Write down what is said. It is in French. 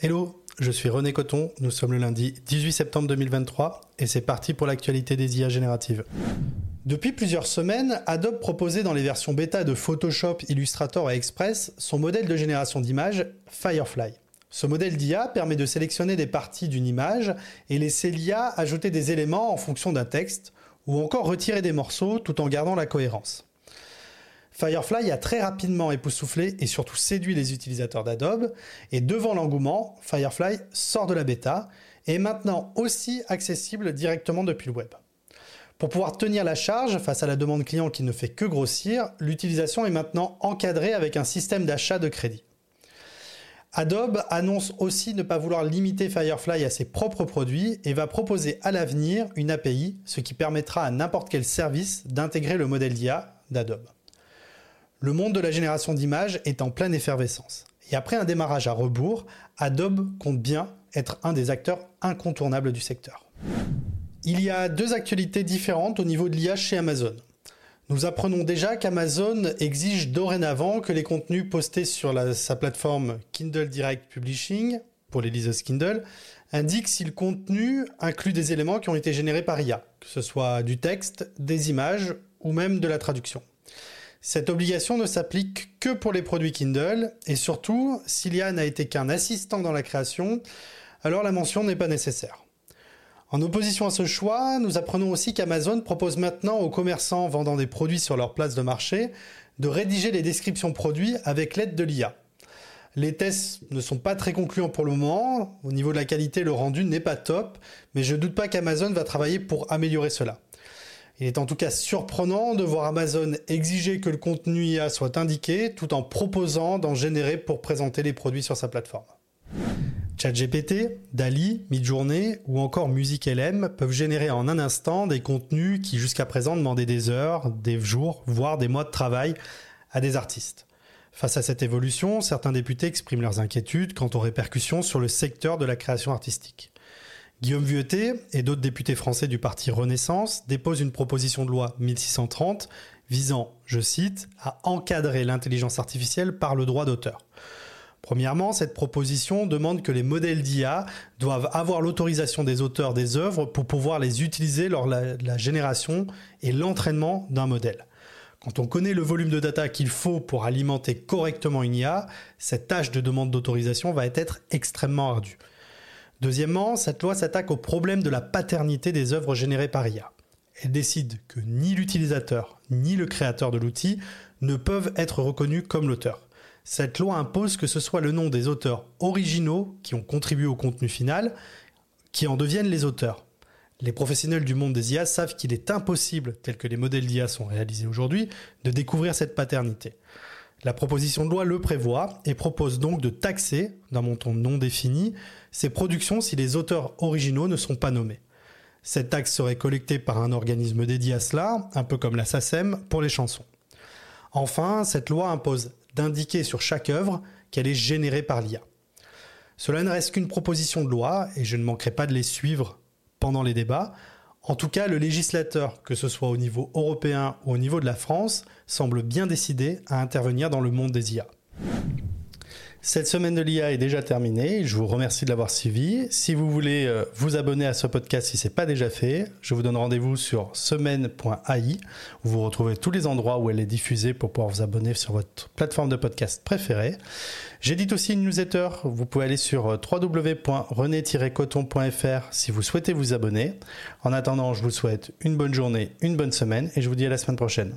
Hello, je suis René Coton, nous sommes le lundi 18 septembre 2023 et c'est parti pour l'actualité des IA génératives. Depuis plusieurs semaines, Adobe proposait dans les versions bêta de Photoshop, Illustrator et Express son modèle de génération d'images Firefly. Ce modèle d'IA permet de sélectionner des parties d'une image et laisser l'IA ajouter des éléments en fonction d'un texte ou encore retirer des morceaux tout en gardant la cohérence. Firefly a très rapidement époustouflé et surtout séduit les utilisateurs d'Adobe et devant l'engouement, Firefly sort de la bêta et est maintenant aussi accessible directement depuis le web. Pour pouvoir tenir la charge face à la demande client qui ne fait que grossir, l'utilisation est maintenant encadrée avec un système d'achat de crédit. Adobe annonce aussi ne pas vouloir limiter Firefly à ses propres produits et va proposer à l'avenir une API, ce qui permettra à n'importe quel service d'intégrer le modèle d'IA d'Adobe. Le monde de la génération d'images est en pleine effervescence. Et après un démarrage à rebours, Adobe compte bien être un des acteurs incontournables du secteur. Il y a deux actualités différentes au niveau de l'IA chez Amazon. Nous apprenons déjà qu'Amazon exige dorénavant que les contenus postés sur sa plateforme Kindle Direct Publishing, pour les liseuses Kindle, indiquent si le contenu inclut des éléments qui ont été générés par IA, que ce soit du texte, des images ou même de la traduction. Cette obligation ne s'applique que pour les produits Kindle et surtout, si l'IA n'a été qu'un assistant dans la création, alors la mention n'est pas nécessaire. En opposition à ce choix, nous apprenons aussi qu'Amazon propose maintenant aux commerçants vendant des produits sur leur place de marché de rédiger les descriptions produits avec l'aide de l'IA. Les tests ne sont pas très concluants pour le moment. Au niveau de la qualité, le rendu n'est pas top, mais je ne doute pas qu'Amazon va travailler pour améliorer cela. Il est en tout cas surprenant de voir Amazon exiger que le contenu IA soit indiqué tout en proposant d'en générer pour présenter les produits sur sa plateforme. ChatGPT, DALI, Midjourney ou encore MusicLM peuvent générer en un instant des contenus qui jusqu'à présent demandaient des heures, des jours, voire des mois de travail à des artistes. Face à cette évolution, certains députés expriment leurs inquiétudes quant aux répercussions sur le secteur de la création artistique. Guillaume Vuilletet et d'autres députés français du parti Renaissance déposent une proposition de loi 1630 visant, je cite, à encadrer l'intelligence artificielle par le droit d'auteur. Premièrement, cette proposition demande que les modèles d'IA doivent avoir l'autorisation des auteurs des œuvres pour pouvoir les utiliser lors de la, génération et l'entraînement d'un modèle. Quand on connaît le volume de data qu'il faut pour alimenter correctement une IA, cette tâche de demande d'autorisation va être extrêmement ardue. Deuxièmement, cette loi s'attaque au problème de la paternité des œuvres générées par IA. Elle décide que ni l'utilisateur ni le créateur de l'outil ne peuvent être reconnus comme l'auteur. Cette loi impose que ce soit le nom des auteurs originaux qui ont contribué au contenu final qui en deviennent les auteurs. Les professionnels du monde des IA savent qu'il est impossible, tel que les modèles d'IA sont réalisés aujourd'hui, de découvrir cette paternité. La proposition de loi le prévoit et propose donc de taxer, d'un montant non défini, ces productions si les auteurs originaux ne sont pas nommés. Cette taxe serait collectée par un organisme dédié à cela, un peu comme la SACEM pour les chansons. Enfin, cette loi impose d'indiquer sur chaque œuvre qu'elle est générée par l'IA. Cela ne reste qu'une proposition de loi et je ne manquerai pas de les suivre pendant les débats. En tout cas, le législateur, que ce soit au niveau européen ou au niveau de la France, semble bien décidé à intervenir dans le monde des IA. Cette semaine de l'IA est déjà terminée. Je vous remercie de l'avoir suivi. Si vous voulez euh, vous abonner à ce podcast si ce n'est pas déjà fait, je vous donne rendez-vous sur semaine.ai où vous retrouvez tous les endroits où elle est diffusée pour pouvoir vous abonner sur votre plateforme de podcast préférée. J'édite aussi une newsletter. Vous pouvez aller sur euh, www.rené-coton.fr si vous souhaitez vous abonner. En attendant, je vous souhaite une bonne journée, une bonne semaine et je vous dis à la semaine prochaine.